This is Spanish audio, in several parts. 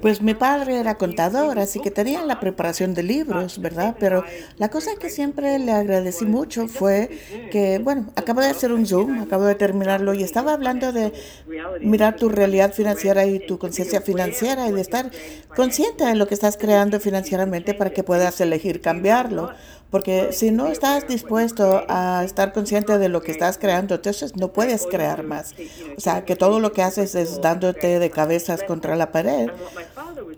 Pues mi padre era contador, así que tenía la preparación de libros, ¿verdad? Pero la cosa que siempre le agradecí mucho fue que, bueno, acabo de hacer un Zoom, acabo de terminarlo y estaba hablando de mirar tu realidad financiera y tu conciencia financiera y de estar consciente de lo que estás creando financieramente para que puedas elegir cambiarlo. Porque si no estás dispuesto a estar consciente de lo que estás creando, entonces no puedes crear más. O sea, que todo lo que haces es dándote de cabezas contra la pared. pared. I want my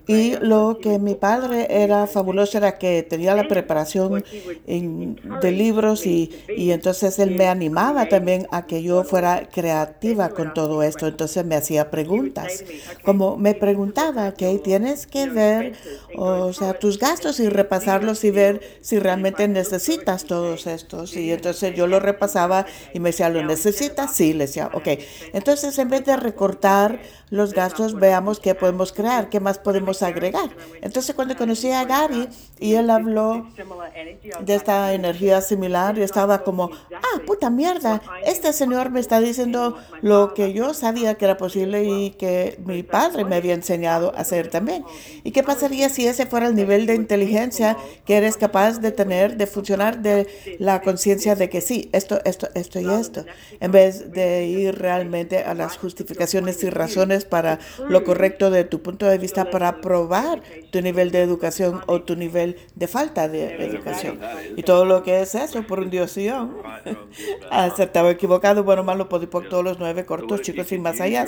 Y lo que mi padre era fabuloso era que tenía la preparación de libros y, y entonces él me animaba también a que yo fuera creativa con todo esto. Entonces me hacía preguntas. Como me preguntaba, que tienes que ver, o sea, tus gastos y repasarlos y ver si realmente necesitas todos estos. Y entonces yo lo repasaba y me decía, ¿lo necesitas? Sí, le decía, ok. Entonces en vez de recortar los gastos, veamos qué podemos crear, qué más podemos agregar. Entonces cuando conocí a Gary y él habló de esta energía similar, yo estaba como, ah, puta mierda, este señor me está diciendo lo que yo sabía que era posible y que mi padre me había enseñado a hacer también. ¿Y qué pasaría si ese fuera el nivel de inteligencia que eres capaz de tener, de funcionar, de la conciencia de que sí, esto, esto, esto y esto, en vez de ir realmente a las justificaciones y razones para lo correcto de tu punto de vista para probar tu nivel de educación o tu nivel de falta de educación. Y todo lo que es eso por un dios Acertado, equivocado, bueno, malo, por todos los nueve cortos, chicos y más allá.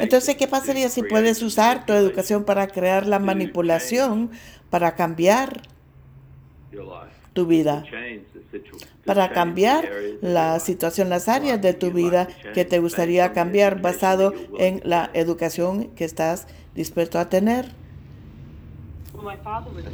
Entonces, ¿qué pasaría si puedes usar tu educación para crear la manipulación, para cambiar tu vida? para cambiar la situación, las áreas de tu vida que te gustaría cambiar basado en la educación que estás dispuesto a tener. my father was